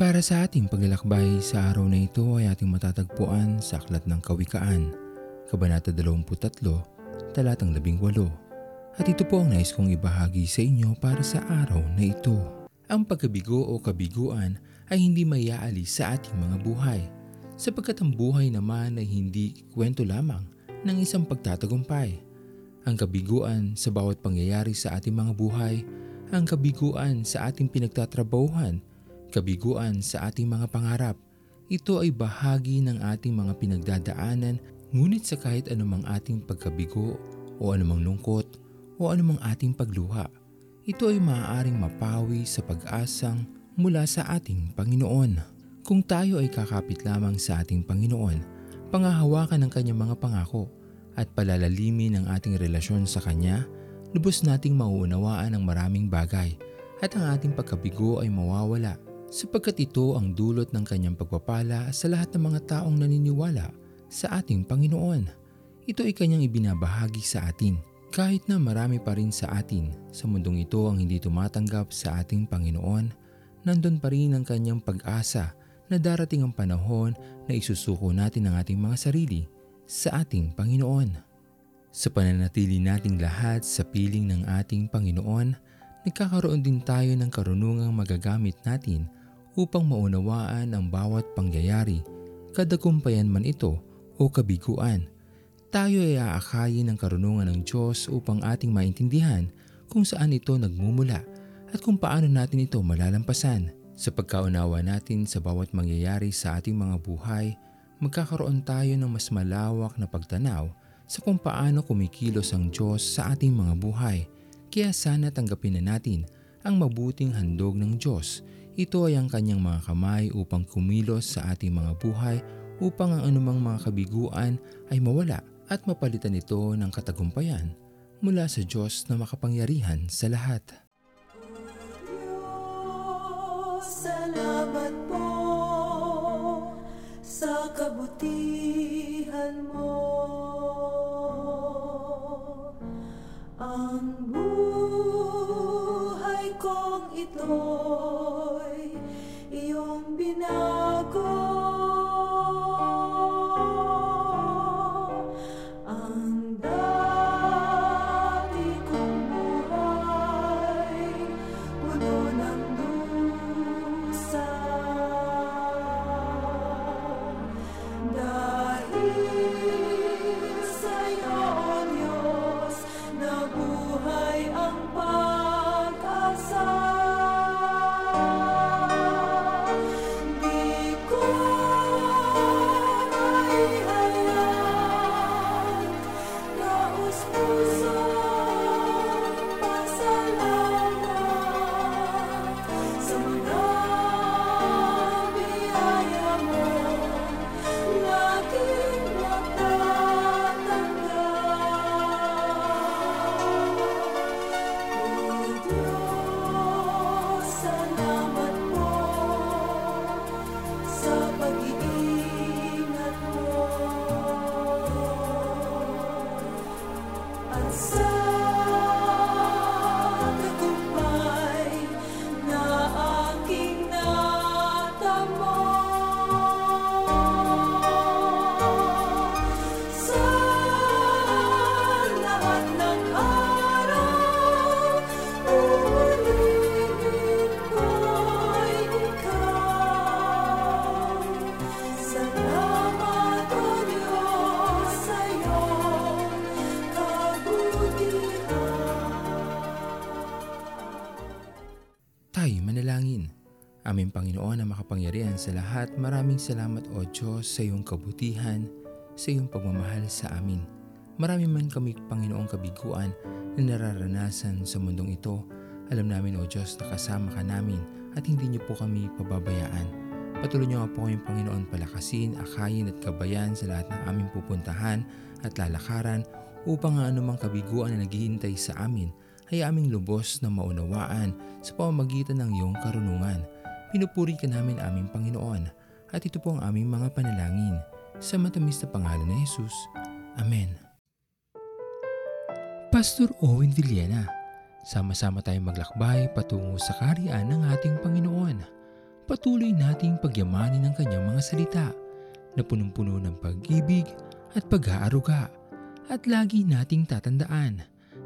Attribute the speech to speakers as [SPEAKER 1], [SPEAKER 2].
[SPEAKER 1] Para sa ating paglalakbay sa araw na ito ay ating matatagpuan sa Aklat ng Kawikaan, Kabanata 23, Talatang 18. At ito po ang nais kong ibahagi sa inyo para sa araw na ito. Ang pagkabigo o kabiguan ay hindi mayaalis sa ating mga buhay, sapagkat ang buhay naman ay hindi kwento lamang ng isang pagtatagumpay. Ang kabiguan sa bawat pangyayari sa ating mga buhay, ang kabiguan sa ating pinagtatrabahuhan, kabiguan sa ating mga pangarap. Ito ay bahagi ng ating mga pinagdadaanan ngunit sa kahit anumang ating pagkabigo o anumang lungkot o anumang ating pagluha, ito ay maaaring mapawi sa pag-asang mula sa ating Panginoon. Kung tayo ay kakapit lamang sa ating Panginoon, pangahawakan ng kanyang mga pangako at palalalimin ang ating relasyon sa Kanya, lubos nating mauunawaan ang maraming bagay at ang ating pagkabigo ay mawawala sapagkat ito ang dulot ng kanyang pagpapala sa lahat ng mga taong naniniwala sa ating Panginoon. Ito ay kanyang ibinabahagi sa atin kahit na marami pa rin sa atin sa mundong ito ang hindi tumatanggap sa ating Panginoon, nandun pa rin ang kanyang pag-asa na darating ang panahon na isusuko natin ang ating mga sarili sa ating Panginoon. Sa pananatili nating lahat sa piling ng ating Panginoon, nagkakaroon din tayo ng karunungang magagamit natin upang maunawaan ang bawat pangyayari, kadakumpayan man ito o kabiguan. Tayo ay aakayin ng karunungan ng Diyos upang ating maintindihan kung saan ito nagmumula at kung paano natin ito malalampasan. Sa pagkaunawa natin sa bawat mangyayari sa ating mga buhay, magkakaroon tayo ng mas malawak na pagtanaw sa kung paano kumikilos ang Diyos sa ating mga buhay. Kaya sana tanggapin na natin ang mabuting handog ng Diyos ito ay ang kanyang mga kamay upang kumilos sa ating mga buhay upang ang anumang mga kabiguan ay mawala at mapalitan ito ng katagumpayan mula sa Diyos na makapangyarihan sa lahat.
[SPEAKER 2] Diyos, salamat po sa kabutihan mo. Ang buhay kong ito'y
[SPEAKER 1] manalangin. Aming Panginoon na makapangyarihan sa lahat, maraming salamat o Diyos sa iyong kabutihan, sa iyong pagmamahal sa amin. Marami man kami Panginoong kabiguan na nararanasan sa mundong ito. Alam namin o Diyos na kasama ka namin at hindi niyo po kami pababayaan. Patuloy niyo nga po kayong Panginoon palakasin, akayin at gabayan sa lahat ng aming pupuntahan at lalakaran upang ang anumang kabiguan na naghihintay sa amin ay aming lubos na maunawaan sa pamamagitan ng iyong karunungan. Pinupuri ka namin aming Panginoon at ito po ang aming mga panalangin sa matamis na pangalan ni Jesus. Amen. Pastor Owen Villena, sama-sama tayong maglakbay patungo sa kariyan ng ating Panginoon. patuloy nating pagyamanin ang kanyang mga salita na punong-puno ng pag-ibig at pag-aaruga. At lagi nating tatandaan